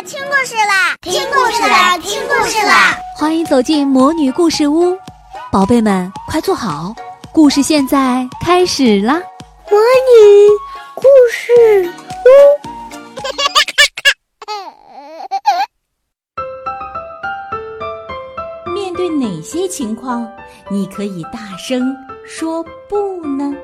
啦，听故事啦，听故事啦，听故事啦！欢迎走进魔女故事屋，宝贝们快坐好，故事现在开始啦！魔女故事屋，面对哪些情况，你可以大声说不呢？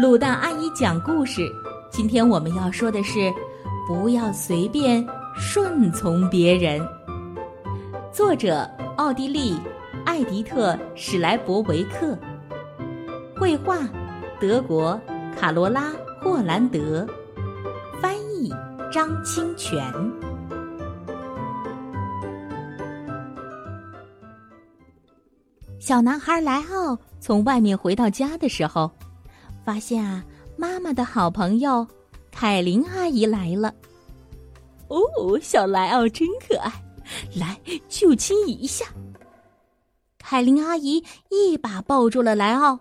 卤蛋阿姨讲故事，今天我们要说的是。不要随便顺从别人。作者：奥地利艾迪特·史莱伯维克，绘画：德国卡罗拉·霍兰德，翻译：张清泉。小男孩莱奥从外面回到家的时候，发现啊，妈妈的好朋友。凯琳阿姨来了，哦，小莱奥真可爱，来就亲一下。凯琳阿姨一把抱住了莱奥，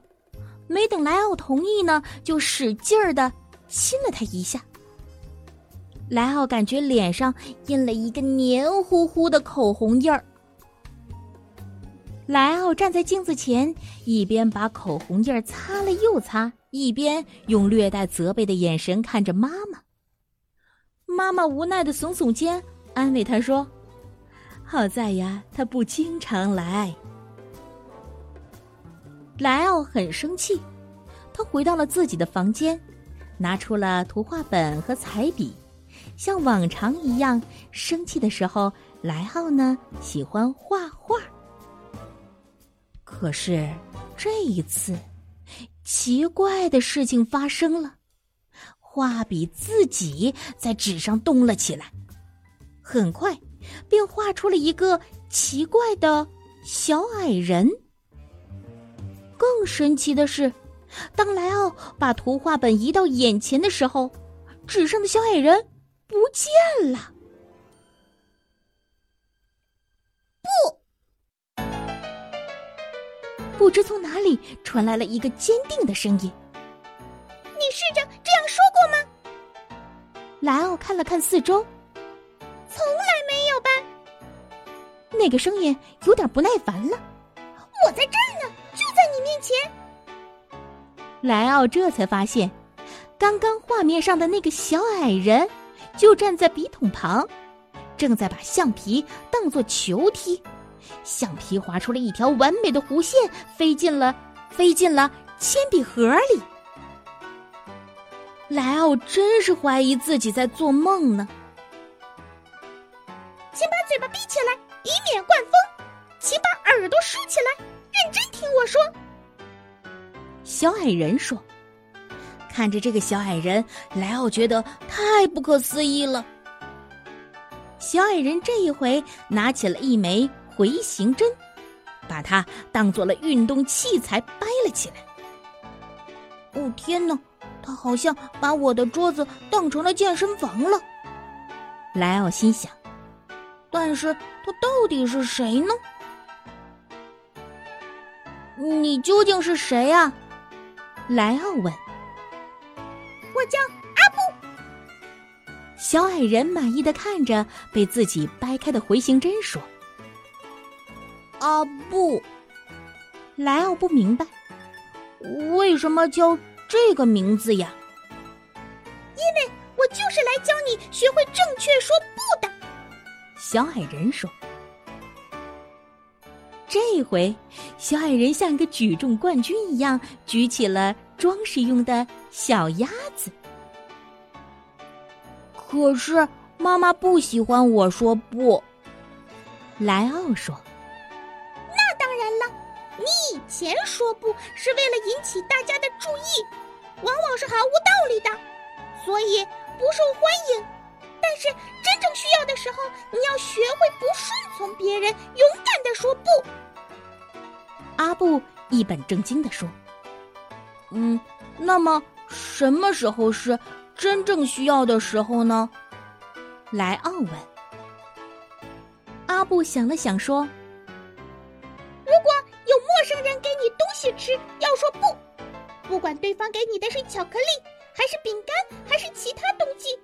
没等莱奥同意呢，就使劲儿的亲了他一下。莱奥感觉脸上印了一个黏糊糊的口红印儿。莱奥站在镜子前，一边把口红印儿擦了又擦。一边用略带责备的眼神看着妈妈，妈妈无奈的耸耸肩，安慰他说：“好在呀，他不经常来。”莱奥很生气，他回到了自己的房间，拿出了图画本和彩笔，像往常一样。生气的时候，莱奥呢喜欢画画，可是这一次。奇怪的事情发生了，画笔自己在纸上动了起来，很快便画出了一个奇怪的小矮人。更神奇的是，当莱奥把图画本移到眼前的时候，纸上的小矮人不见了。不不知从哪里传来了一个坚定的声音：“莱奥看了看四周，从来没有吧。那个声音有点不耐烦了：“我在这儿呢，就在你面前。”莱奥这才发现，刚刚画面上的那个小矮人就站在笔筒旁，正在把橡皮当作球踢。橡皮划出了一条完美的弧线，飞进了飞进了铅笔盒里。莱奥真是怀疑自己在做梦呢。请把嘴巴闭起来，以免灌风；请把耳朵竖起来，认真听我说。小矮人说：“看着这个小矮人，莱奥觉得太不可思议了。”小矮人这一回拿起了一枚。回形针，把它当做了运动器材掰了起来。哦天哪，他好像把我的桌子当成了健身房了。莱奥心想，但是他到底是谁呢？你究竟是谁呀？莱奥问。我叫阿布。小矮人满意的看着被自己掰开的回形针，说。阿布，莱奥不明白，为什么叫这个名字呀？因为我就是来教你学会正确说不的。小矮人说。这回，小矮人像一个举重冠军一样，举起了装饰用的小鸭子。可是妈妈不喜欢我说不。莱奥说。那当然了你以前说不是为了引起大家的注意，往往是毫无道理的，所以不受欢迎。但是真正需要的时候，你要学会不顺从别人，勇敢的说不。阿布一本正经的说：“嗯，那么什么时候是真正需要的时候呢？”莱奥问。阿布想了想说。不管对方给你的是巧克力，还是饼干，还是其他东西，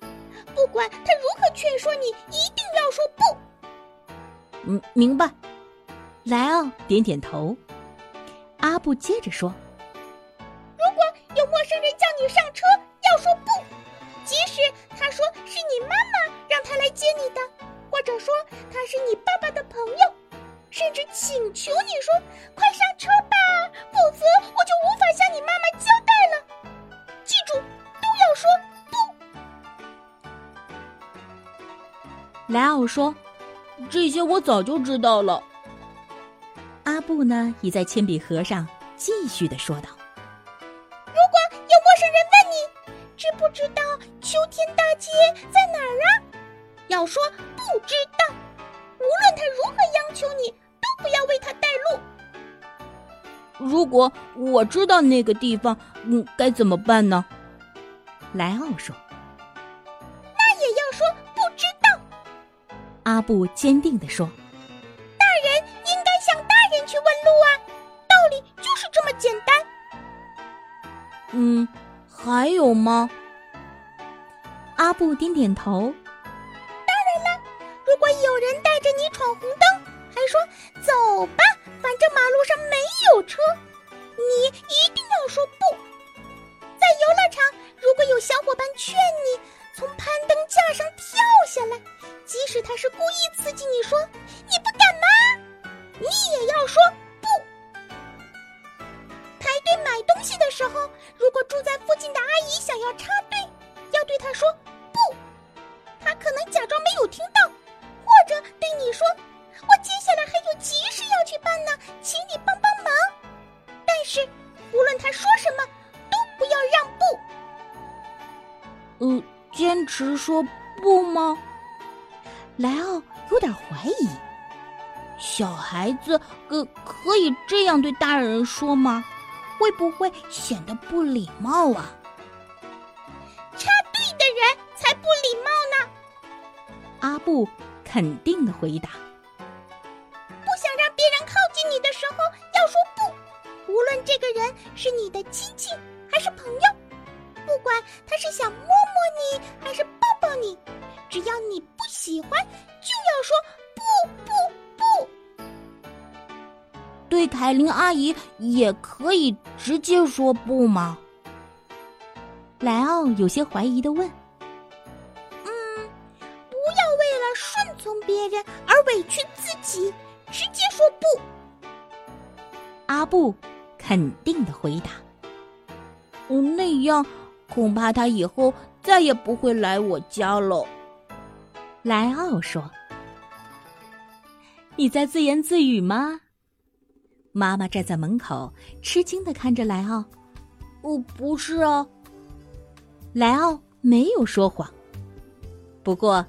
不管他如何劝说你，一定要说不。嗯，明白。莱奥点点头。阿布接着说：“如果有陌生人叫你上车，要说不，即使他说是你妈妈让他来接你的，或者说他是你爸爸的朋友，甚至请求你说快上车吧，莱奥说。这些我早就知道了。阿布呢，已在铅笔盒上继续的说道：“如果有陌生人问你知不知道秋天大街在哪儿啊，要说不知道。无论他如何央求你，都不要为他带路。如果我知道那个地方，嗯，该怎么办呢？”莱奥说：“那也要说。阿布坚定地说：“大人应该向大人去问路啊，道理就是这么简单。”嗯，还有吗？阿布点点头。当然了，如果有人带着你闯红灯，还说“走吧”，反正马路上没有车，你一定要说不。在游乐场，如果有小伙伴劝你从攀登架上跳下来。即使他是故意刺激你说你不敢吗？你也要说不。排队买东西的时候，如果住在附近的阿姨想要插队，要对她说不。她可能假装没有听到，或者对你说：“我接下来还有急事要去办呢，请你帮帮忙。”但是无论他说什么，都不要让步。嗯，坚持说不吗？莱奥有点怀疑，小孩子可可以这样对大人说吗？会不会显得不礼貌啊？插队的人才不礼貌呢！阿布肯定的回答。不想让别人靠近你的时候，要说不。无论这个人是你的亲戚还是朋友，不管他是想摸摸你还是抱抱你。只要你不喜欢，就要说不不不。对凯琳阿姨也可以直接说不吗？莱奥有些怀疑的问。嗯，不要为了顺从别人而委屈自己，直接说不。阿布肯定的回答。嗯，那样恐怕他以后再也不会来我家了。莱奥说：“你在自言自语吗？”妈妈站在门口，吃惊的看着莱奥。“哦，不是啊。”莱奥没有说谎。不过，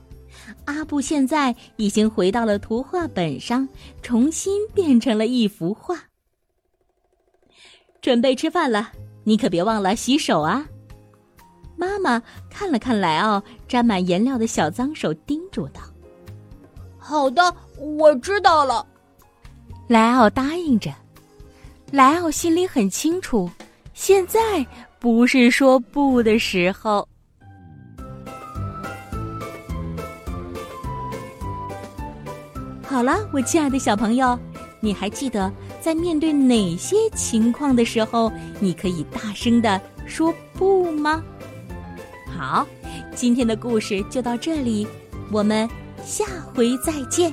阿布现在已经回到了图画本上，重新变成了一幅画。准备吃饭了，你可别忘了洗手啊！妈妈看了看莱奥沾满颜料的小脏手，叮嘱道：“好的，我知道了。”莱奥答应着。莱奥心里很清楚，现在不是说不的时候。好了，我亲爱的小朋友，你还记得在面对哪些情况的时候，你可以大声的说不吗？好，今天的故事就到这里，我们下回再见。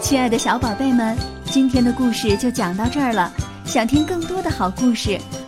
亲爱的小宝贝们，今天的故事就讲到这儿了。想听更多的好故事，